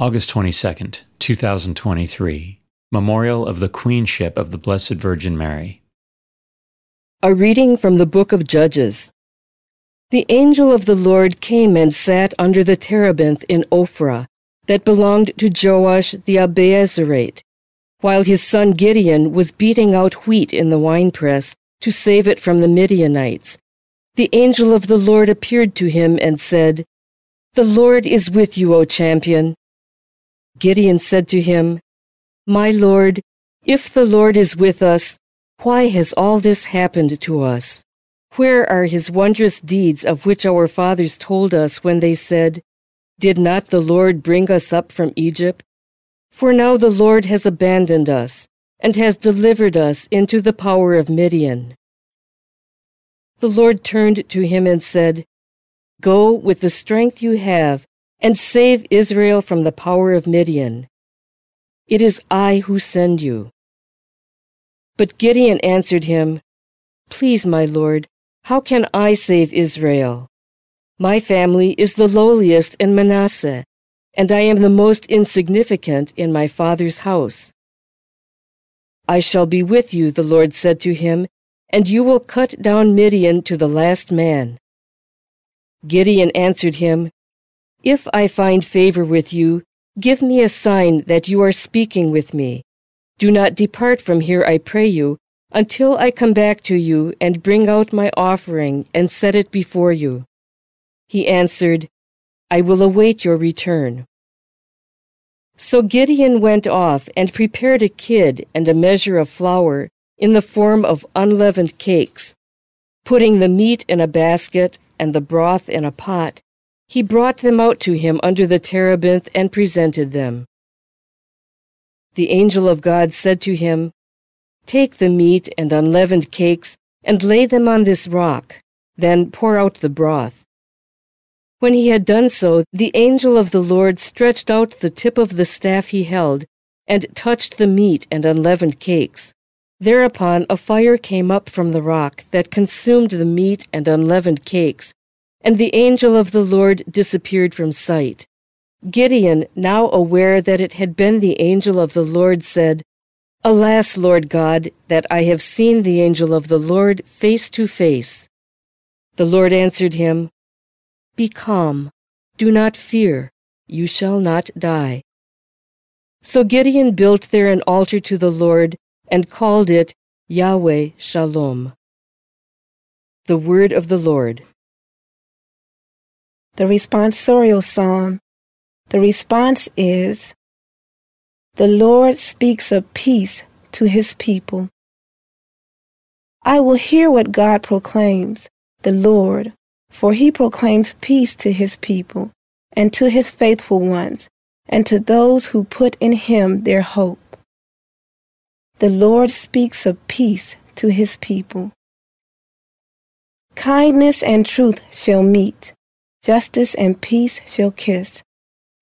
August 22nd, 2023. Memorial of the Queenship of the Blessed Virgin Mary. A reading from the book of Judges. The angel of the Lord came and sat under the terebinth in Ophrah, that belonged to Joash the Abiezrite, while his son Gideon was beating out wheat in the winepress to save it from the Midianites. The angel of the Lord appeared to him and said, The Lord is with you, O champion. Gideon said to him, My Lord, if the Lord is with us, why has all this happened to us? Where are his wondrous deeds of which our fathers told us when they said, Did not the Lord bring us up from Egypt? For now the Lord has abandoned us and has delivered us into the power of Midian. The Lord turned to him and said, Go with the strength you have and save Israel from the power of Midian. It is I who send you. But Gideon answered him, Please, my Lord, how can I save Israel? My family is the lowliest in Manasseh, and I am the most insignificant in my father's house. I shall be with you, the Lord said to him, and you will cut down Midian to the last man. Gideon answered him, if I find favor with you, give me a sign that you are speaking with me. Do not depart from here, I pray you, until I come back to you and bring out my offering and set it before you. He answered, I will await your return. So Gideon went off and prepared a kid and a measure of flour in the form of unleavened cakes. Putting the meat in a basket and the broth in a pot, he brought them out to him under the terebinth and presented them. The angel of God said to him, Take the meat and unleavened cakes and lay them on this rock, then pour out the broth. When he had done so, the angel of the Lord stretched out the tip of the staff he held and touched the meat and unleavened cakes. Thereupon a fire came up from the rock that consumed the meat and unleavened cakes, and the angel of the Lord disappeared from sight. Gideon, now aware that it had been the angel of the Lord, said, Alas, Lord God, that I have seen the angel of the Lord face to face. The Lord answered him, Be calm, do not fear, you shall not die. So Gideon built there an altar to the Lord and called it Yahweh Shalom. The Word of the Lord. The responsorial psalm. The response is The Lord speaks of peace to his people. I will hear what God proclaims, the Lord, for he proclaims peace to his people and to his faithful ones and to those who put in him their hope. The Lord speaks of peace to his people. Kindness and truth shall meet justice and peace shall kiss.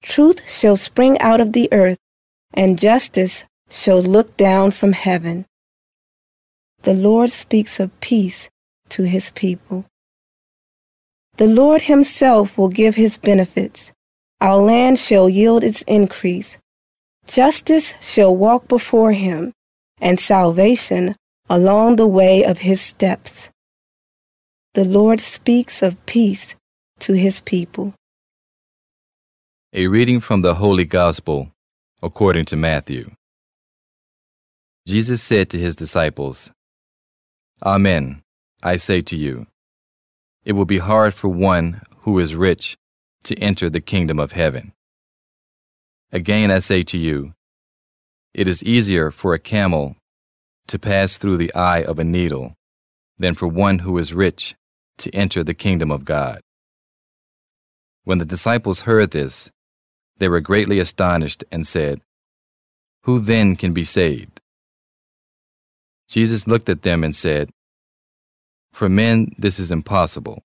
Truth shall spring out of the earth, and justice shall look down from heaven. The Lord speaks of peace to his people. The Lord himself will give his benefits. Our land shall yield its increase. Justice shall walk before him, and salvation along the way of his steps. The Lord speaks of peace to his people. A reading from the Holy Gospel according to Matthew. Jesus said to his disciples, Amen, I say to you, it will be hard for one who is rich to enter the kingdom of heaven. Again, I say to you, it is easier for a camel to pass through the eye of a needle than for one who is rich to enter the kingdom of God. When the disciples heard this, they were greatly astonished and said, Who then can be saved? Jesus looked at them and said, For men this is impossible,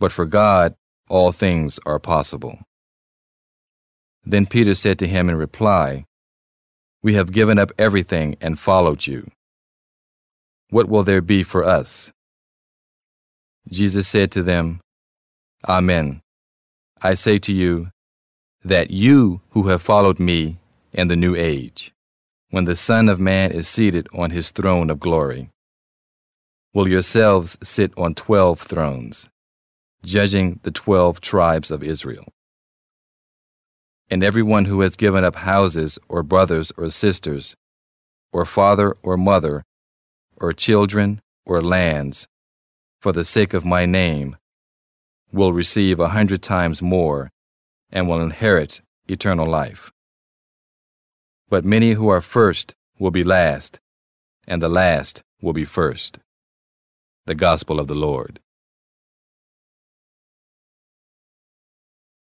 but for God all things are possible. Then Peter said to him in reply, We have given up everything and followed you. What will there be for us? Jesus said to them, Amen. I say to you, that you who have followed me in the new age, when the Son of Man is seated on his throne of glory, will yourselves sit on twelve thrones, judging the twelve tribes of Israel. And everyone who has given up houses, or brothers, or sisters, or father, or mother, or children, or lands, for the sake of my name, will receive a hundred times more and will inherit eternal life. But many who are first will be last, and the last will be first. The Gospel of the Lord.